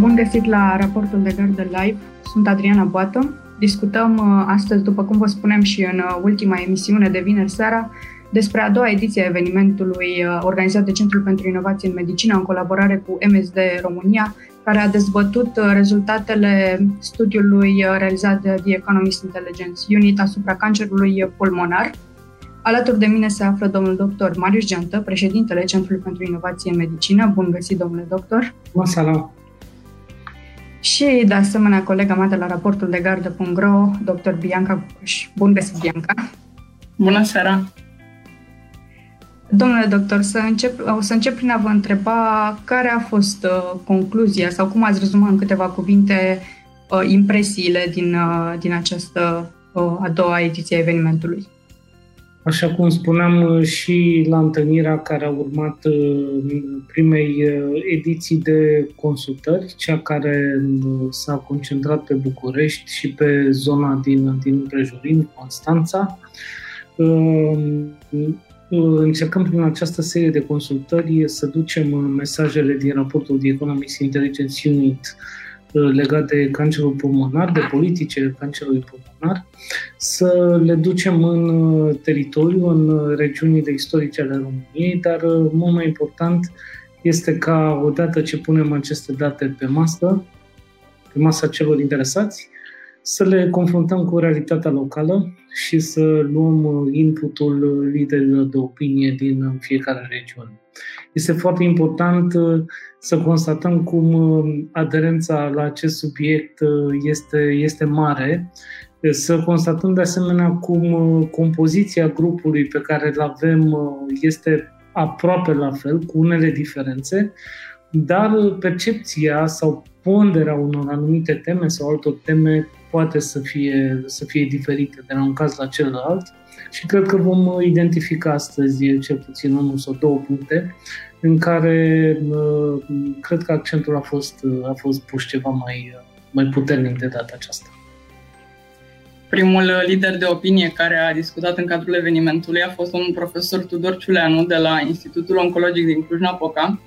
Bun găsit la raportul de gardă live. Sunt Adriana Boată. Discutăm uh, astăzi, după cum vă spunem și în uh, ultima emisiune de vineri seara, despre a doua ediție a evenimentului uh, organizat de Centrul pentru Inovație în Medicină în colaborare cu MSD România, care a dezbătut rezultatele studiului realizat de The Economist Intelligence Unit asupra cancerului pulmonar. Alături de mine se află domnul doctor Marius Geantă, președintele Centrului pentru Inovație în Medicină. Bun găsit, domnule doctor! Bună seara! Și, de asemenea, colega mea de la raportul de gardă.ro, dr. Bianca Cucuș. Bun găsit, Bianca! Bună seara! Domnule doctor, să încep, o să încep prin a vă întreba care a fost uh, concluzia sau cum ați rezumat în câteva cuvinte uh, impresiile din, uh, din această uh, a doua ediție a evenimentului. Așa cum spuneam uh, și la întâlnirea care a urmat uh, primei uh, ediții de consultări, cea care s-a concentrat pe București și pe zona din, din împrejurim, Constanța, încercăm prin această serie de consultări să ducem mesajele din raportul de Economist Intelligence Unit Uh, legat de cancerul pulmonar, de politice cancerului pulmonar, să le ducem în uh, teritoriu, în uh, regiunile istorice ale României, dar mult mai important este ca odată ce punem aceste date pe masă, pe masa celor interesați, să le confruntăm cu realitatea locală și să luăm inputul liderilor de opinie din fiecare regiune. Este foarte important uh, să constatăm cum uh, aderența la acest subiect uh, este, este mare, să constatăm de asemenea cum compoziția grupului pe care îl avem este aproape la fel, cu unele diferențe, dar percepția sau ponderea unor anumite teme sau altor teme poate să fie, să fie diferite de la un caz la celălalt și cred că vom identifica astăzi cel puțin unul sau două puncte în care uh, cred că accentul a fost, uh, a fost pus ceva mai, uh, mai puternic de data aceasta. Primul lider de opinie care a discutat în cadrul evenimentului a fost un profesor Tudor Ciuleanu de la Institutul Oncologic din Cluj-Napoca.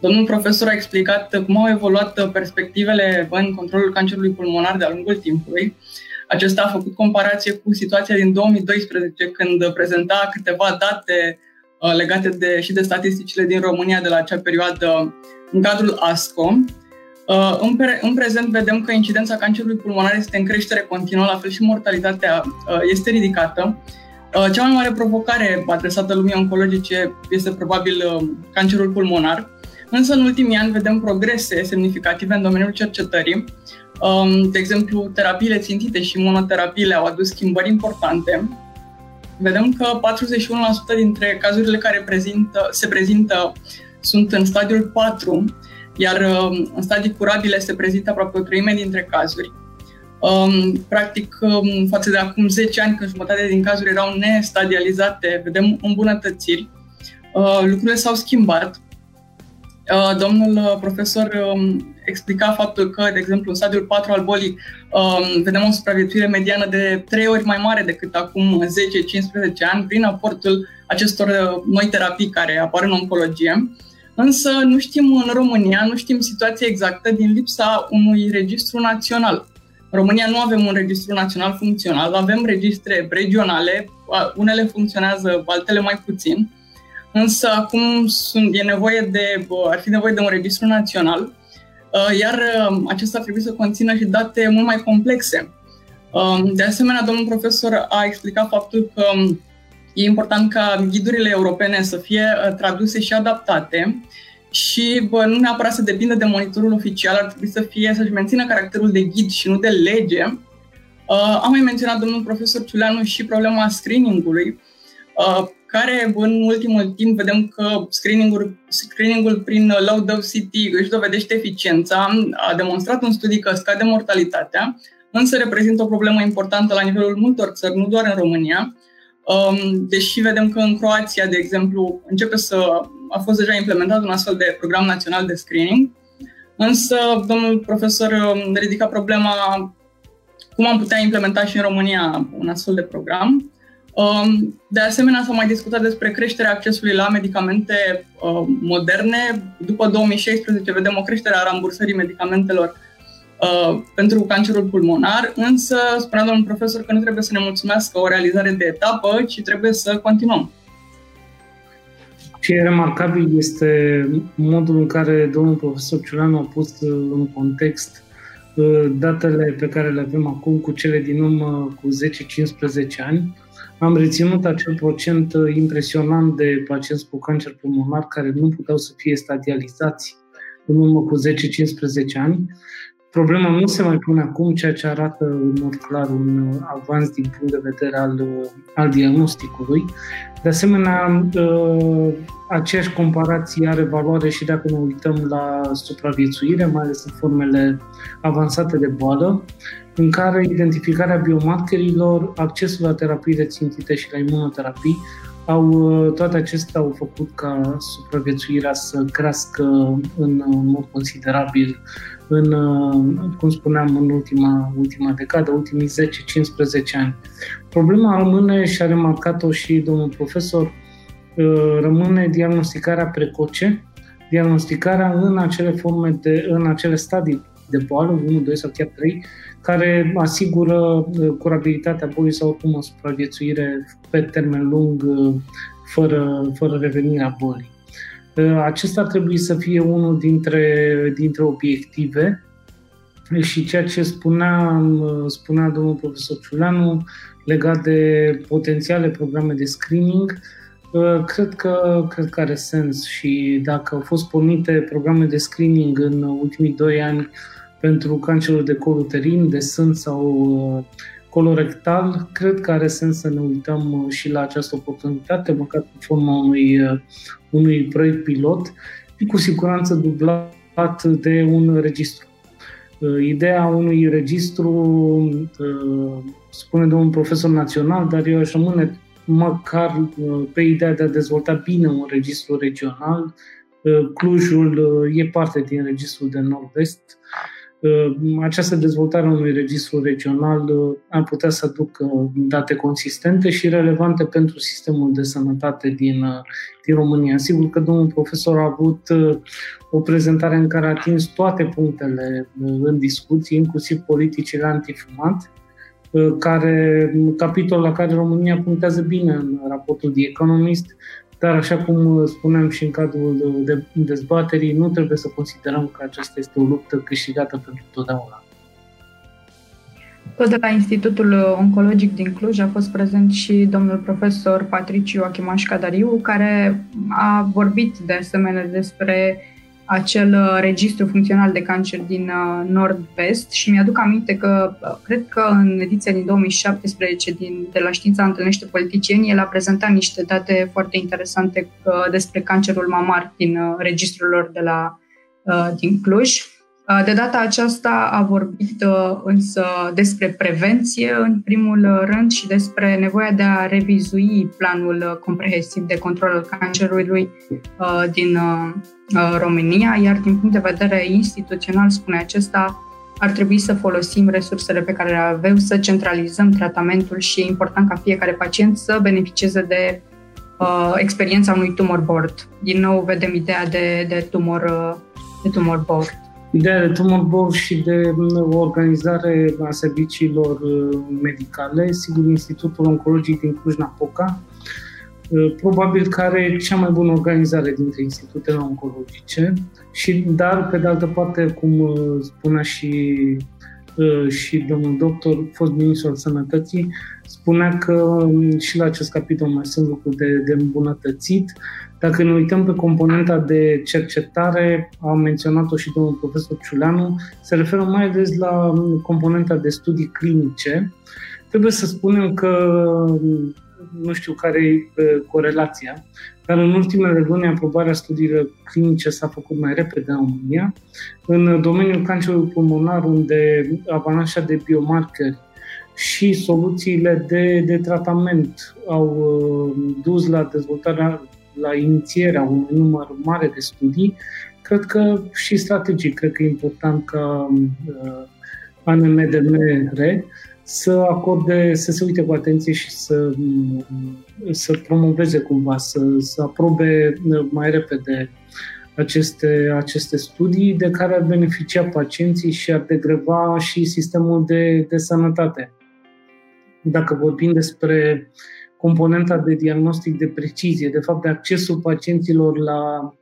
Domnul profesor a explicat cum au evoluat perspectivele în controlul cancerului pulmonar de-a lungul timpului. Acesta a făcut comparație cu situația din 2012, când prezenta câteva date Uh, legate de, și de statisticile din România de la acea perioadă în cadrul ASCO. Uh, în, pre, în prezent vedem că incidența cancerului pulmonar este în creștere continuă, la fel și mortalitatea uh, este ridicată. Cea mai mare provocare adresată lumii oncologice este probabil cancerul pulmonar, însă în ultimii ani vedem progrese semnificative în domeniul cercetării. Um, de exemplu, terapiile țintite și monoterapiile au adus schimbări importante vedem că 41% dintre cazurile care prezintă, se prezintă sunt în stadiul 4, iar um, în stadii curabile se prezintă aproape o treime dintre cazuri. Um, practic, um, față de acum 10 ani, când jumătate din cazuri erau nestadializate, vedem îmbunătățiri. Uh, lucrurile s-au schimbat. Uh, domnul uh, profesor explica faptul că, de exemplu, în stadiul 4 al bolii um, vedem o supraviețuire mediană de 3 ori mai mare decât acum 10-15 ani prin aportul acestor uh, noi terapii care apar în oncologie. Însă nu știm în România, nu știm situația exactă din lipsa unui registru național. În România nu avem un registru național funcțional, avem registre regionale, unele funcționează, altele mai puțin. Însă acum sunt, e nevoie de, ar fi nevoie de un registru național Uh, iar uh, acesta trebuie să conțină și date mult mai complexe. Um, de asemenea, domnul profesor a explicat faptul că um, e important ca ghidurile europene să fie uh, traduse și adaptate și bă, nu neapărat să depindă de monitorul oficial, ar trebui să fie să-și mențină caracterul de ghid și nu de lege. Uh, am mai menționat domnul profesor Ciuleanu și problema screeningului. Uh, care în ultimul timp vedem că screening-ul, screening-ul prin low dose CT își dovedește eficiența, a demonstrat un studiu că scade mortalitatea, însă reprezintă o problemă importantă la nivelul multor țări, nu doar în România, um, deși vedem că în Croația, de exemplu, începe să a fost deja implementat un astfel de program național de screening, însă domnul profesor um, ridica problema cum am putea implementa și în România un astfel de program. Um, de asemenea, s-a mai discutat despre creșterea accesului la medicamente uh, moderne. După 2016 vedem o creștere a rambursării medicamentelor uh, pentru cancerul pulmonar, însă spunea domnul profesor că nu trebuie să ne mulțumească o realizare de etapă, ci trebuie să continuăm. Ce e remarcabil este modul în care domnul profesor Ciuleanu a pus în context uh, datele pe care le avem acum cu cele din urmă cu 10-15 ani. Am reținut acel procent uh, impresionant de pacienți cu cancer pulmonar care nu puteau să fie stadializați în urmă cu 10-15 ani Problema nu se mai pune acum, ceea ce arată în mod clar un uh, avans din punct de vedere al, uh, al diagnosticului. De asemenea, uh, aceeași comparație are valoare și dacă ne uităm la supraviețuire, mai ales în formele avansate de boală, în care identificarea biomarkerilor, accesul la terapii rețintite și la imunoterapii au, toate acestea au făcut ca supraviețuirea să crească în, în mod considerabil în, cum spuneam, în ultima, ultima decadă, ultimii 10-15 ani. Problema rămâne, și a remarcat-o și domnul profesor, uh, rămâne diagnosticarea precoce, diagnosticarea în acele forme de, în acele stadii de boală, 1, 2 sau chiar 3, care asigură uh, curabilitatea bolii sau oricum o supraviețuire pe termen lung, uh, fără, fără revenirea bolii. Acesta ar trebui să fie unul dintre, dintre obiective și ceea ce spunea, spunea domnul profesor Ciuleanu legat de potențiale programe de screening, cred că, cred că are sens și dacă au fost pornite programe de screening în ultimii doi ani pentru cancerul de col uterin, de sân sau colorectal, cred că are sens să ne uităm uh, și la această oportunitate, măcar în forma unui, uh, unui proiect pilot și cu siguranță dublat de un registru. Uh, ideea unui registru, spune domnul profesor național, dar eu aș rămâne măcar pe ideea de a dezvolta bine un registru regional. Clujul e parte din registrul de nord-est această dezvoltare a unui registru regional uh, ar putea să aducă date consistente și relevante pentru sistemul de sănătate din, uh, din România. Sigur că domnul profesor a avut uh, o prezentare în care a atins toate punctele în discuție, inclusiv politicile antifumat, care, capitol la care România punctează bine în raportul The Economist, dar, așa cum spuneam și în cadrul de dezbaterii, nu trebuie să considerăm că aceasta este o luptă câștigată pentru totdeauna. Tot de la Institutul Oncologic din Cluj a fost prezent și domnul profesor Patriciu Achimaș Cadariu, care a vorbit de asemenea despre acel uh, registru funcțional de cancer din uh, nord-vest și mi-aduc aminte că uh, cred că în ediția din 2017 din, de la Știința întâlnește politicieni, el a prezentat niște date foarte interesante despre cancerul mamar din registrul lor de la, din Cluj. De data aceasta a vorbit însă despre prevenție în primul rând și despre nevoia de a revizui planul comprehensiv de control al cancerului din România, iar din punct de vedere instituțional, spune acesta, ar trebui să folosim resursele pe care le avem, să centralizăm tratamentul și e important ca fiecare pacient să beneficieze de uh, experiența unui tumor board. Din nou vedem ideea de, de, tumor, uh, de tumor board. Ideea de tumor board și de o organizare a serviciilor uh, medicale. Sigur, Institutul Oncologic din Cluj-Napoca Uh, probabil că are cea mai bună organizare dintre institutele oncologice, și, dar, pe de altă parte, cum uh, spunea și, uh, și domnul doctor, fost ministru al sănătății, spunea că um, și la acest capitol mai sunt lucruri de, de îmbunătățit. Dacă ne uităm pe componenta de cercetare, a menționat-o și domnul profesor Ciuleanu, se referă mai ales la um, componenta de studii clinice. Trebuie să spunem că um, nu știu care e corelația, dar în ultimele luni aprobarea studiilor clinice s-a făcut mai repede în România. În domeniul cancerului pulmonar, unde avanajul de biomarceri și soluțiile de, de tratament au uh, dus la dezvoltarea, la inițierea unui număr mare de studii, cred că și strategic, cred că e important ca uh, ANMDMR să acorde, să se uite cu atenție și să, să promoveze cumva, să, să aprobe mai repede aceste, aceste studii de care ar beneficia pacienții și ar degreva și sistemul de, de sănătate. Dacă vorbim despre componenta de diagnostic de precizie, de fapt de accesul pacienților la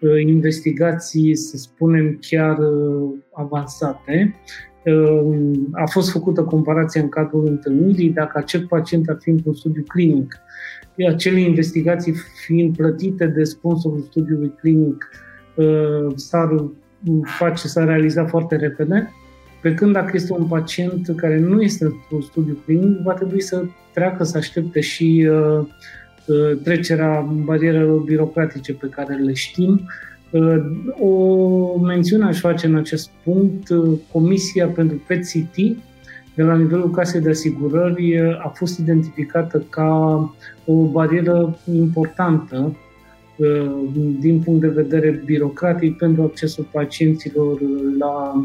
uh, investigații, să spunem, chiar uh, avansate, uh, a fost făcută comparația în cadrul întâlnirii dacă acel pacient ar fi într-un studiu clinic acele investigații fiind plătite de sponsorul studiului clinic uh, s-ar face, s-ar realiza foarte repede, pe când dacă este un pacient care nu este într-un studiu clinic, va trebui să treacă, să aștepte și uh, uh, trecerea barierelor birocratice pe care le știm. O mențiune aș face în acest punct, Comisia pentru PET-CT de la nivelul casei de asigurări a fost identificată ca o barieră importantă din punct de vedere birocratic pentru accesul pacienților la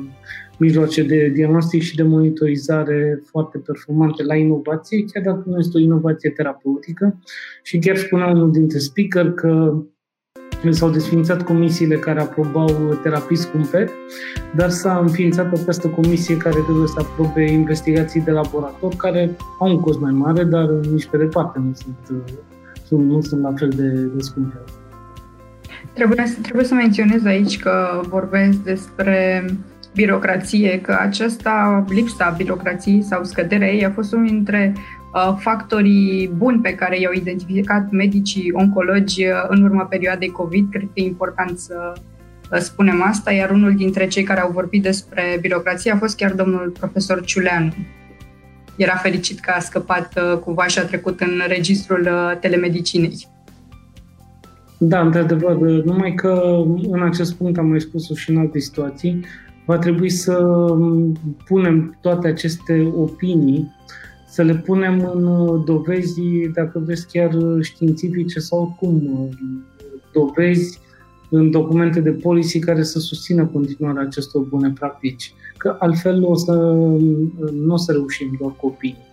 mijloace de diagnostic și de monitorizare foarte performante la inovație, chiar dacă nu este o inovație terapeutică. Și chiar spunea unul dintre speaker că s-au desfințat comisiile care aprobau terapii scumpe, dar s-a înființat această comisie care trebuie să aprobe investigații de laborator, care au un cost mai mare, dar nici pe departe nu sunt, nu sunt la fel de, de scumpe. Trebuie, trebuie să menționez aici că vorbesc despre birocrație, că aceasta, lipsa birocrației sau scăderea ei a fost unul dintre Uh, factorii buni pe care i-au identificat medicii oncologi uh, în urma perioadei COVID. Cred că e important să uh, spunem asta, iar unul dintre cei care au vorbit despre birocrație a fost chiar domnul profesor Ciuleanu. Era fericit că a scăpat cumva și a trecut în registrul telemedicinei. Da, într-adevăr, numai că în acest punct am mai spus-o și în alte situații, va trebui să um, punem toate aceste opinii să le punem în uh, dovezi, dacă vreți, chiar uh, științifice sau oricum uh, dovezi în documente de policy care să susțină continuarea acestor bune practici. Că altfel o să, nu o să reușim doar cu opinii.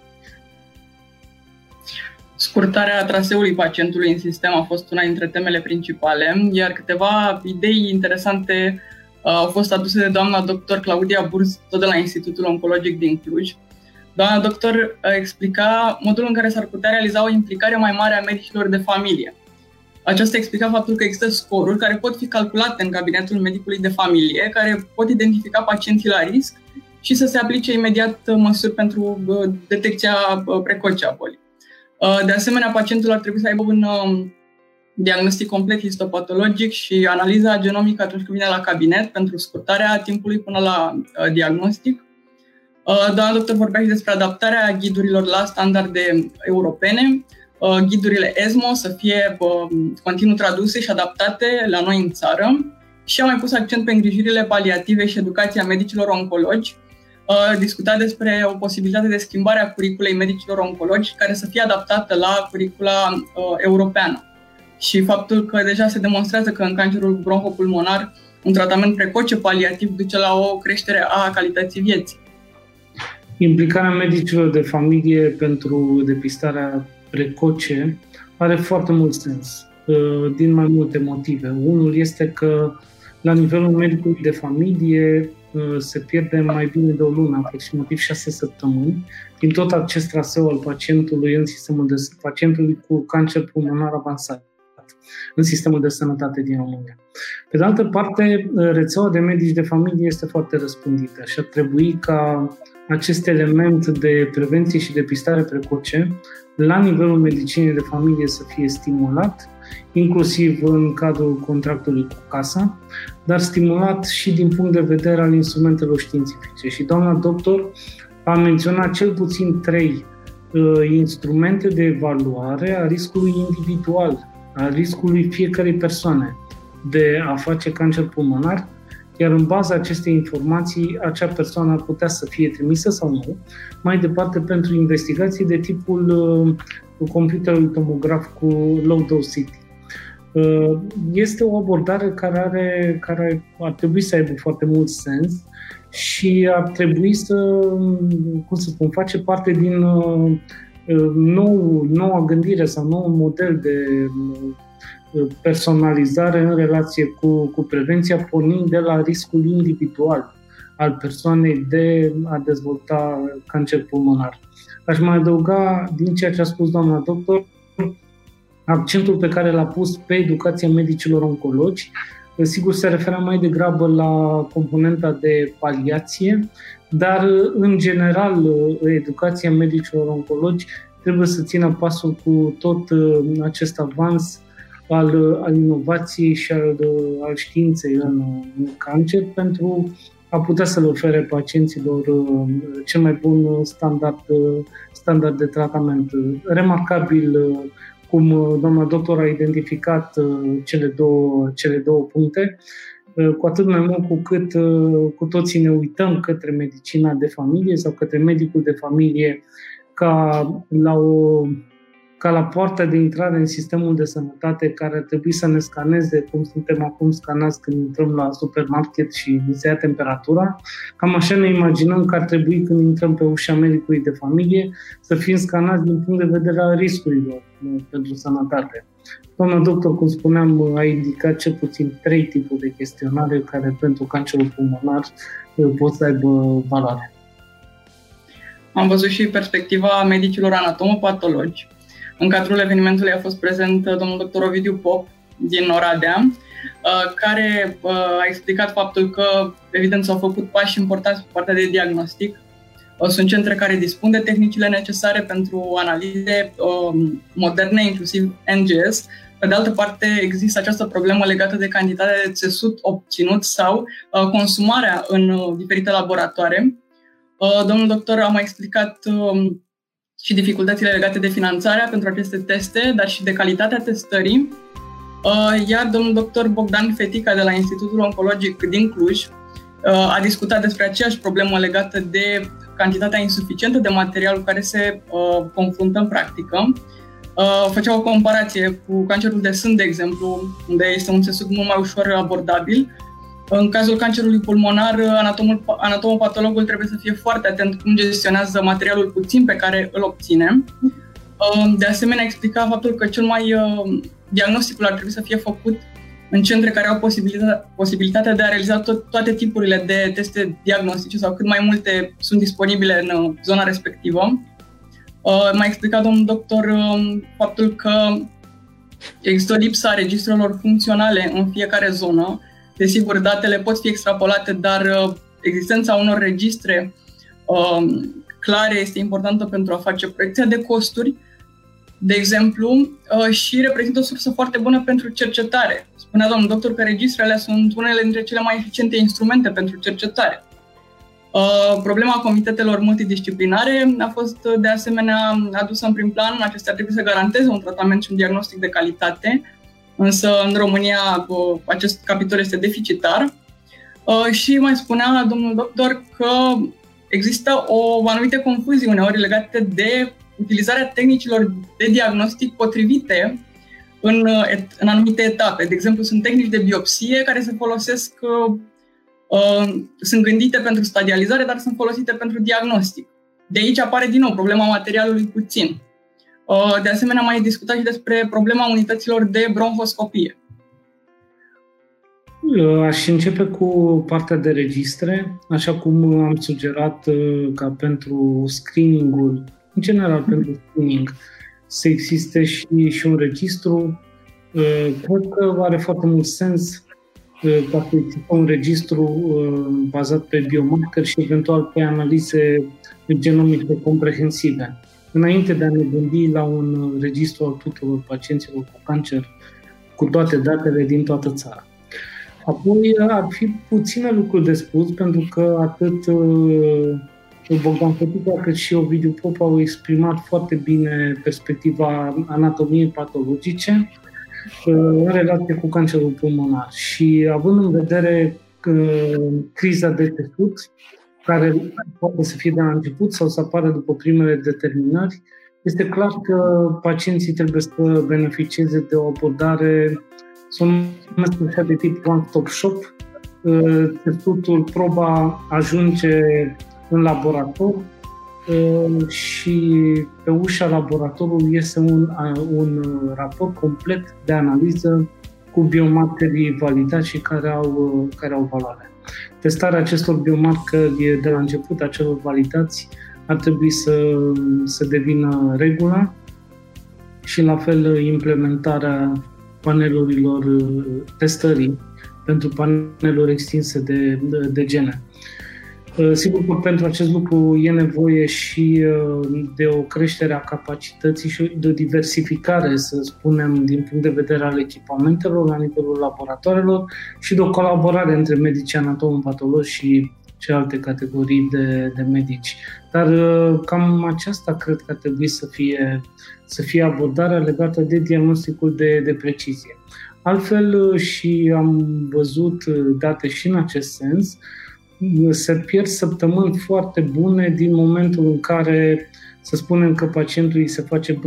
Scurtarea traseului pacientului în sistem a fost una dintre temele principale, iar câteva idei interesante au fost aduse de doamna dr. Claudia Burz, tot de la Institutul Oncologic din Cluj, Doamna doctor uh, explica modul în care s-ar putea realiza o implicare mai mare a medicilor de familie. Aceasta explica faptul că există scoruri care pot fi calculate în cabinetul medicului de familie, care pot identifica pacienții la risc și să se aplice imediat uh, măsuri pentru uh, detecția precoce a bolii. De asemenea, pacientul ar trebui să aibă un um, diagnostic complet histopatologic și analiza genomică atunci când vine la cabinet pentru scurtarea timpului până la diagnostic Uh, doamna doctor vorbea și despre adaptarea ghidurilor la standarde europene, uh, ghidurile ESMO să fie uh, continuu traduse și adaptate la noi în țară și am mai pus accent pe îngrijirile paliative și educația medicilor oncologi, discuta despre o posibilitate de schimbare a curiculei medicilor oncologi care să fie adaptată la curicula europeană. Și faptul că deja se demonstrează că în cancerul bronhopulmonar un tratament precoce paliativ duce la o creștere a calității vieții. Implicarea medicilor de familie pentru depistarea precoce are foarte mult sens, uh, din mai multe motive. Unul este că la nivelul medicului de familie uh, se pierde mai bine de o lună, aproximativ șase săptămâni, din tot acest traseu al pacientului în sistemul de pacientului cu cancer pulmonar avansat în sistemul de sănătate din România. Pe de altă parte, uh, rețeaua de medici de familie este foarte răspândită și ar trebui ca acest element de prevenție și depistare precoce la nivelul medicinei de familie să fie stimulat, inclusiv în cadrul contractului cu casa, dar stimulat și din punct de vedere al instrumentelor științifice. Și doamna doctor a menționat cel puțin trei uh, instrumente de evaluare a riscului individual, a riscului fiecarei persoane de a face cancer pulmonar, iar în baza acestei informații, acea persoană ar putea să fie trimisă sau nu mai departe pentru investigații de tipul uh, computerului tomograf cu low dose CT. Este o abordare care, are, care ar trebui să aibă foarte mult sens și ar trebui să, cum să spun, face parte din nou, noua gândire sau nou model de personalizare în relație cu, cu prevenția, pornind de la riscul individual al persoanei de a dezvolta cancer pulmonar. Aș mai adăuga din ceea ce a spus doamna doctor, accentul pe care l-a pus pe educația medicilor oncologi, sigur se referă mai degrabă la componenta de paliație, dar în general educația medicilor oncologi trebuie să țină pasul cu tot uh, acest avans al, al inovației și al, al științei în, în cancer pentru a putea să le ofere pacienților uh, cel mai bun standard, standard de tratament. Remarcabil uh, cum doamna doctor a identificat cele două, cele două puncte, cu atât mai mult cu cât cu toții ne uităm către medicina de familie sau către medicul de familie ca la o ca la poarta de intrare în sistemul de sănătate care ar trebui să ne scaneze cum suntem acum scanați când intrăm la supermarket și ni se ia temperatura. Cam așa ne imaginăm că ar trebui când intrăm pe ușa medicului de familie să fim scanați din punct de vedere al riscurilor uh, pentru sănătate. Doamna doctor, cum spuneam, a indicat cel puțin trei tipuri de chestionare care pentru cancerul pulmonar uh, pot să aibă valoare. Am văzut și perspectiva medicilor anatomopatologi. În cadrul evenimentului a fost prezent uh, domnul dr. Ovidiu Pop din Oradea, uh, care uh, a explicat faptul că, evident, s-au făcut pași importanți pe partea de diagnostic. Sunt centre care dispun de tehnicile necesare pentru analize um, moderne, inclusiv NGS. Pe de altă parte, există această problemă legată de cantitatea de țesut obținut sau consumarea în diferite laboratoare, Uh, domnul doctor a mai explicat um, și dificultățile legate de finanțarea pentru aceste teste, dar și de calitatea testării. Uh, iar domnul doctor Bogdan Fetica de la Institutul Oncologic din Cluj uh, a discutat despre aceeași problemă legată de cantitatea insuficientă de material cu care se confruntă în practică. Făcea o comparație cu cancerul de sân, de exemplu, unde este un țesut mult mai ușor abordabil, în cazul cancerului pulmonar, anatomul, anatomopatologul trebuie să fie foarte atent cum gestionează materialul puțin pe care îl obține. Um, de asemenea, explica faptul că cel mai um, diagnosticul ar trebui să fie făcut în centre care au posibilitatea, posibilitatea de a realiza tot, toate tipurile de teste diagnostice sau cât mai multe sunt disponibile în uh, zona respectivă. Uh, mai explica domnul doctor um, faptul că există o lipsă a registrelor funcționale în fiecare zonă, Desigur, datele pot fi extrapolate, dar uh, existența unor registre um, clare este importantă pentru a face proiecția de costuri, de exemplu, uh, și reprezintă o sursă foarte bună pentru cercetare. Spunea domnul doctor că registrele sunt unele dintre cele mai eficiente instrumente pentru cercetare. Uh, problema comitetelor multidisciplinare a fost de asemenea adusă în prim plan. Acestea trebuie să garanteze un tratament și un diagnostic de calitate, însă în România acest capitol este deficitar. Uh, și mai spunea domnul doctor că există o anumită confuzie uneori legate de utilizarea tehnicilor de diagnostic potrivite în, uh, în anumite etape. De exemplu, sunt tehnici de biopsie care se folosesc, uh, sunt gândite pentru stadializare, dar sunt folosite pentru diagnostic. De aici apare din nou problema materialului puțin. Uh, de asemenea, mai discutat și despre problema unităților de bronhoscopie. Uh, aș începe cu partea de registre, așa cum am sugerat uh, ca pentru screeningul, în general pentru screening, să existe și, și un registru. Cred că are foarte mult sens ca să existe un registru bazat pe biomarker și eventual pe analize genomice comprehensive înainte de a ne gândi la un registru al tuturor pacienților cu cancer, cu toate datele din toată țara. Apoi ar fi puține lucruri de spus, pentru că atât uh, Bogdan Fătică cât și Ovidiu Pop au exprimat foarte bine perspectiva anatomiei patologice uh, în relație cu cancerul pulmonar. Și având în vedere uh, criza de tesut, care poate să fie de la început sau să apară după primele determinări, este clar că pacienții trebuie să beneficieze de o abordare sunt așa de tip one-stop shop. Testutul, proba ajunge în laborator și pe ușa laboratorului este un, un raport complet de analiză cu biomarkerii validați și care au, care au valoare. Testarea acestor biomarcări de la început, a celor validați, ar trebui să, să devină regula și la fel implementarea panelurilor testării pentru paneluri extinse de, de, de gene. Uh, sigur că pentru acest lucru e nevoie și uh, de o creștere a capacității și de o diversificare, să spunem, din punct de vedere al echipamentelor la nivelul laboratoarelor și de o colaborare între medici anatomopatologi și celelalte categorii de, de medici. Dar uh, cam aceasta cred că ar trebui să fie, să fie abordarea legată de diagnosticul de, de precizie. Altfel și am văzut date și în acest sens, se pierd săptămâni foarte bune din momentul în care să spunem că pacientului se face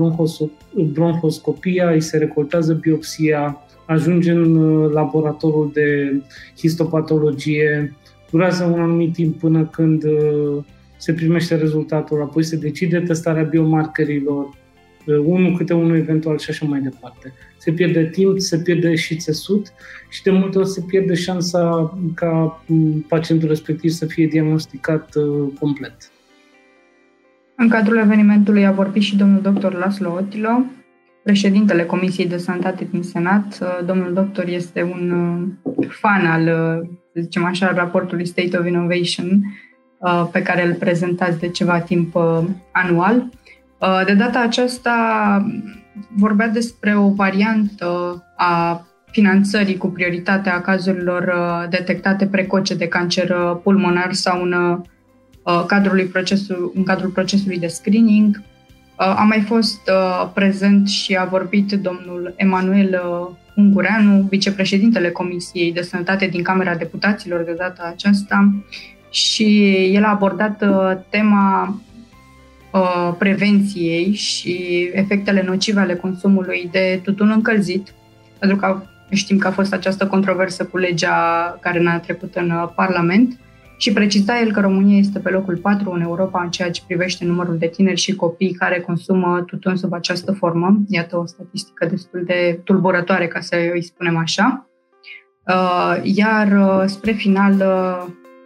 bronhoscopia, îi se recoltează biopsia, ajunge în uh, laboratorul de histopatologie, durează un anumit timp până când uh, se primește rezultatul, apoi se decide testarea biomarkerilor, Uh, unul câte unul eventual și așa mai departe. Se pierde timp, se pierde și țesut și de multe ori se pierde șansa ca mm, pacientul respectiv să fie diagnosticat uh, complet. În cadrul evenimentului a vorbit și domnul doctor Laslo Otilo, președintele Comisiei de Sănătate din Senat. Uh, domnul doctor este un fan al, să zicem așa, raportului State of Innovation pe care îl prezentați de ceva timp anual. Uh, de data aceasta vorbea despre o variantă a finanțării cu prioritatea cazurilor uh, detectate precoce de cancer uh, pulmonar sau în, cadrului procesul, în cadrul procesului de screening. A mai fost prezent și a vorbit domnul Emanuel Ungureanu, vicepreședintele Comisiei de Sănătate din Camera Deputaților de data aceasta și el a abordat tema Uh, prevenției și efectele nocive ale consumului de tutun încălzit, pentru că știm că a fost această controversă cu legea care ne-a trecut în uh, Parlament și preciza el că România este pe locul 4 în Europa în ceea ce privește numărul de tineri și copii care consumă tutun sub această formă. Iată o statistică destul de tulburătoare, ca să îi spunem așa. Uh, iar spre final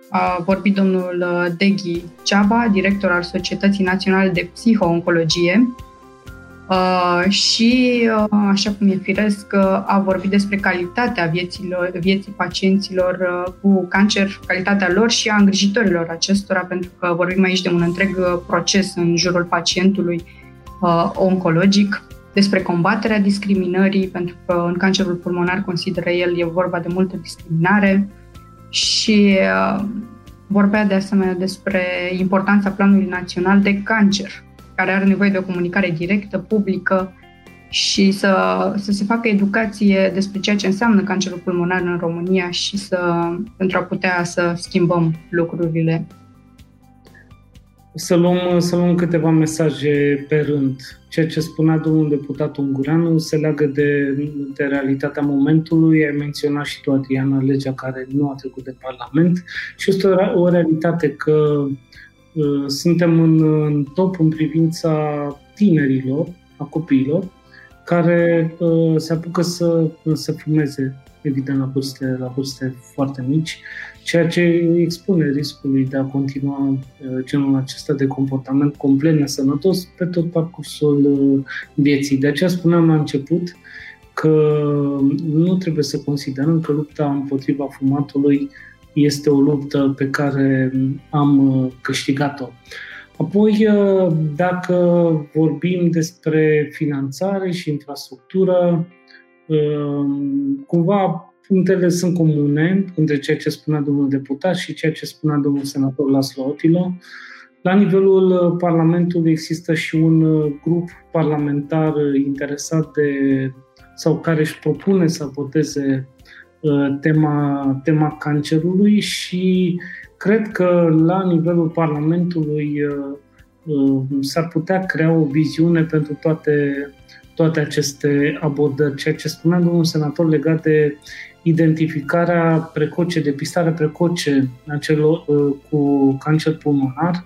a vorbit domnul uh, Deghi Ceaba, director al Societății Naționale de Psiho-Oncologie, Uh, și, uh, așa cum e firesc, uh, a vorbit despre calitatea vieților, vieții pacienților uh, cu cancer, calitatea lor și a îngrijitorilor acestora, pentru că vorbim aici de un întreg uh, proces în jurul pacientului uh, oncologic, despre combaterea discriminării, pentru că în cancerul pulmonar, consideră el, e vorba de multă discriminare, uh, și uh, vorbea de asemenea despre importanța planului național de cancer, care are nevoie de o comunicare directă, publică și să, să se facă educație despre ceea ce înseamnă cancerul pulmonar în România și să, pentru a putea să schimbăm lucrurile să luăm, să luăm câteva mesaje pe rând. Ceea ce spunea domnul deputat Ungureanu se leagă de, de realitatea momentului. Ai menționat și tu, Adriana, legea care nu a trecut de Parlament și este o, o realitate că uh, suntem în, în top în privința tinerilor, a copiilor, care uh, se apucă să, să fumeze, evident, la vârste, la vârste foarte mici ceea ce îi expune riscului de a continua uh, genul acesta de comportament complet nesănătos pe tot parcursul uh, vieții. De aceea spuneam la început că nu trebuie să considerăm că lupta împotriva fumatului este o luptă pe care am uh, câștigat-o. Apoi, dacă vorbim despre finanțare și infrastructură, cumva punctele sunt comune între ceea ce spunea domnul deputat și ceea ce spunea domnul senator Laslo Otilo. La nivelul uh, Parlamentului există și un uh, grup parlamentar uh, interesat de sau care își propune să abordeze tema, tema cancerului și cred că la nivelul Parlamentului s-ar putea crea o viziune pentru toate toate aceste abordări. Ceea ce spunea domnul senator legat de identificarea precoce, depistarea precoce a celor uh, cu cancer pulmonar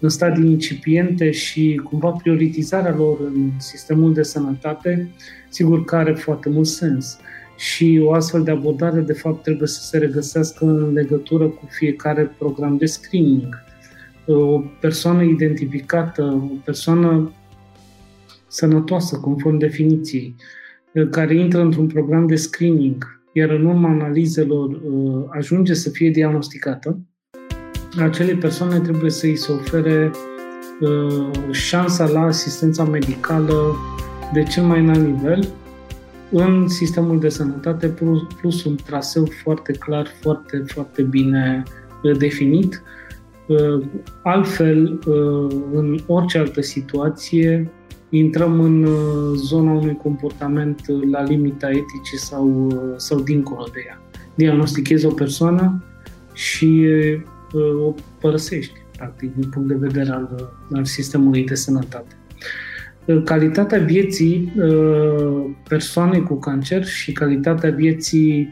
în stadii incipiente și cumva prioritizarea lor în sistemul de sănătate, sigur că are foarte mult sens. Și o astfel de abordare, de fapt, trebuie să se regăsească în legătură cu fiecare program de screening. Uh, o persoană identificată, o persoană sănătoasă, conform definiției, uh, care intră într-un program de screening, iar în urma analizelor uh, ajunge să fie diagnosticată, acelei persoane trebuie să îi se ofere șansa la asistența medicală de cel mai înalt nivel în sistemul de sănătate plus, plus un traseu foarte clar, foarte, foarte bine definit. Altfel, în orice altă situație, intrăm în uh, zona unui comportament uh, la limita eticii sau, uh, sau dincolo de ea. Diagnostichezi o persoană și o părăsești, practic, din punct de vedere al, al sistemului de sănătate. Calitatea vieții persoanei cu cancer și calitatea vieții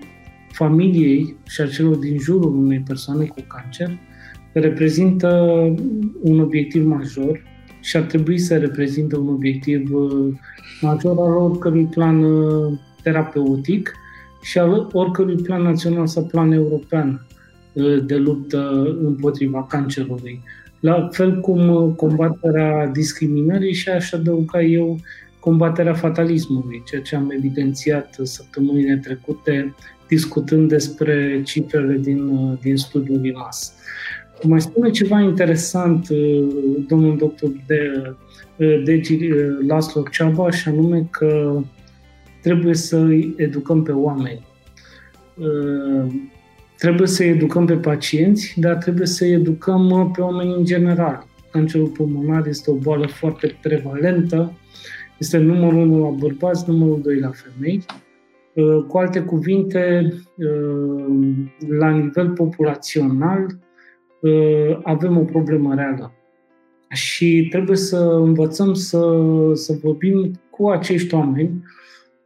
familiei și a celor din jurul unei persoane cu cancer reprezintă un obiectiv major și ar trebui să reprezinte un obiectiv uh, major al oricărui plan uh, terapeutic și al oricărui plan național sau plan european uh, de luptă împotriva cancerului. La fel cum combaterea discriminării și aș adăuga eu combaterea fatalismului, ceea ce am evidențiat săptămânile trecute discutând despre cifrele din, din studiul IMAS. Mai spune ceva interesant uh, domnul doctor de, uh, de uh, Laslo Ceaba și anume că trebuie să îi educăm pe oameni. Trebuie să educăm pe pacienți, dar trebuie să educăm pe oameni în general. Cancerul pulmonar este o boală foarte prevalentă, este numărul 1 la bărbați, numărul 2 la femei. Cu alte cuvinte, la nivel populațional, Uh, avem o problemă reală. Și trebuie să învățăm să, să vorbim cu acești oameni,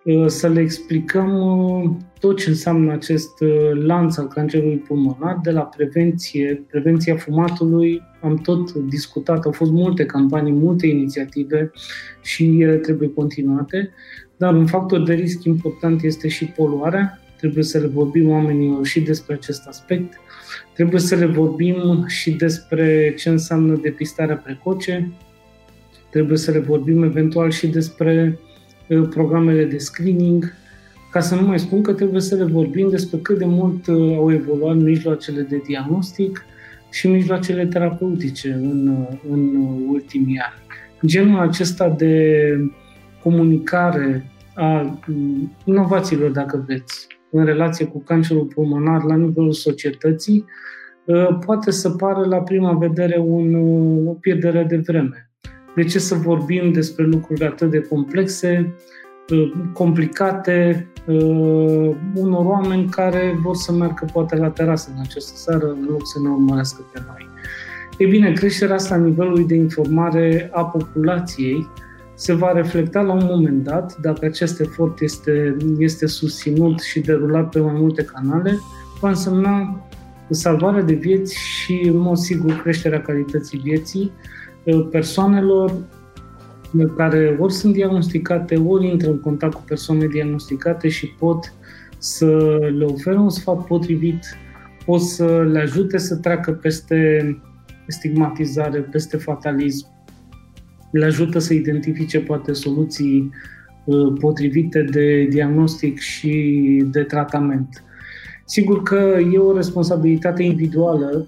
uh, să le explicăm uh, tot ce înseamnă acest lanț al cancerului pulmonar, de la prevenție, prevenția fumatului, am tot discutat, au fost multe campanii, multe inițiative și ele trebuie continuate, dar un factor de risc important este și poluarea, trebuie să le vorbim oamenilor și despre acest aspect, Trebuie să le vorbim și despre ce înseamnă depistarea precoce, trebuie să le vorbim eventual și despre uh, programele de screening, ca să nu mai spun că trebuie să le vorbim despre cât de mult uh, au evoluat mijloacele de diagnostic și mijloacele terapeutice în, uh, în ultimii ani. Genul acesta de comunicare a inovațiilor, dacă vreți, în relație cu cancerul pulmonar la nivelul societății, ă, poate să pară la prima vedere un, o pierdere de vreme. De ce să vorbim despre lucruri atât de complexe, ă, complicate, ă, unor oameni care vor să meargă poate la terasă în această seară în loc să ne urmărească pe noi. E bine, creșterea asta a nivelului de informare a populației se va reflecta la un moment dat, dacă acest efort este, este susținut și derulat pe mai multe canale, va însemna salvarea de vieți și, în mod sigur, creșterea calității vieții uh, persoanelor care ori sunt diagnosticate, ori intră în contact cu persoane diagnosticate și pot să le ofere un sfat potrivit, pot să le ajute să treacă peste stigmatizare, peste fatalism, le ajută să identifice poate soluții uh, potrivite de diagnostic și de tratament. Sigur că e o responsabilitate individuală,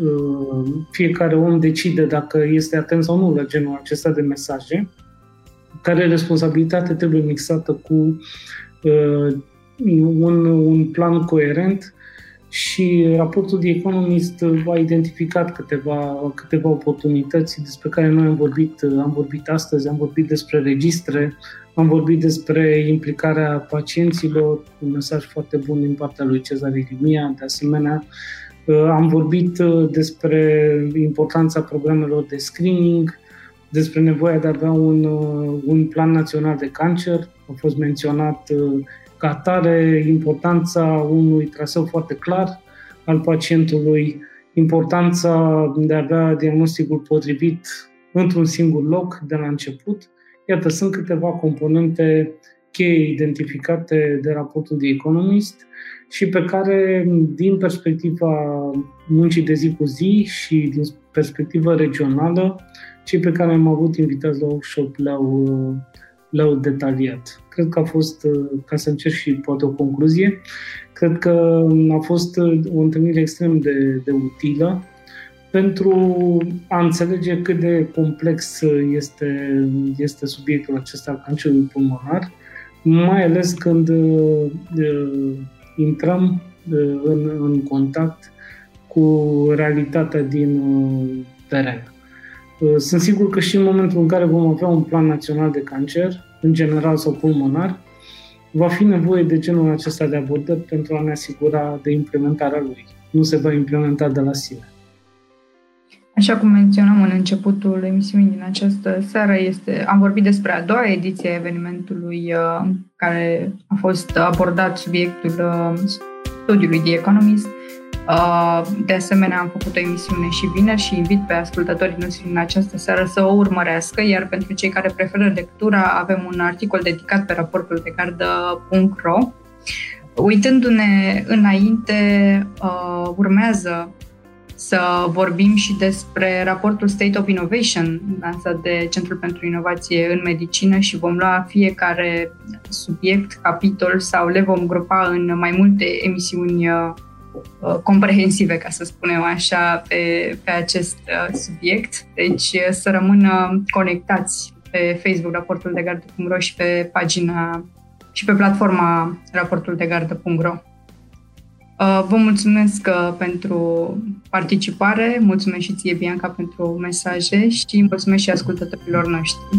uh, fiecare om decide dacă este atent sau nu la genul acesta de mesaje, care responsabilitate trebuie mixată cu uh, un, un plan coerent și raportul de Economist a identificat câteva, câteva oportunități despre care noi am vorbit, am vorbit astăzi, am vorbit despre registre, am vorbit despre implicarea pacienților, un mesaj foarte bun din partea lui Cezar Irimia, de asemenea, am vorbit despre importanța programelor de screening, despre nevoia de a avea un, un plan național de cancer. A fost menționat ca atare importanța unui traseu foarte clar al pacientului, importanța de a avea diagnosticul potrivit într-un singur loc de la început. Iată, sunt câteva componente cheie identificate de raportul de Economist și pe care, din perspectiva muncii de zi cu zi și din perspectiva regională, cei pe care am avut invitați la workshop le-au, le-au detaliat. Cred că a fost, ca să încerc și poate o concluzie, cred că a fost o întâlnire extrem de, de utilă pentru a înțelege cât de complex este, este subiectul acesta al cancerului pulmonar, mai ales când uh, intrăm uh, în, în contact cu realitatea din uh, teren. Uh, sunt sigur că și în momentul în care vom avea un plan național de cancer, în general sau pulmonar, va fi nevoie de genul acesta de abordări pentru a ne asigura de implementarea lui. Nu se va implementa de la sine. Așa cum menționam în începutul emisiunii din această seară, este, am vorbit despre a doua ediție a evenimentului uh, care a fost abordat subiectul uh, studiului The Economist. Uh, de asemenea, am făcut o emisiune și vineri și invit pe ascultătorii noștri în această seară să o urmărească, iar pentru cei care preferă lectura, avem un articol dedicat pe raportul de gardă.ro. Uitându-ne înainte, uh, urmează să vorbim și despre raportul State of Innovation lansat de Centrul pentru Inovație în Medicină și vom lua fiecare subiect, capitol sau le vom grupa în mai multe emisiuni uh, uh, comprehensive, ca să spunem așa, pe, pe acest uh, subiect. Deci să rămână conectați pe Facebook raportul de gardă.ro și pe pagina și pe platforma raportuldegardă.ro. Uh, vă mulțumesc uh, pentru participare, mulțumesc și ție, Bianca, pentru mesaje și mulțumesc și ascultătorilor noștri.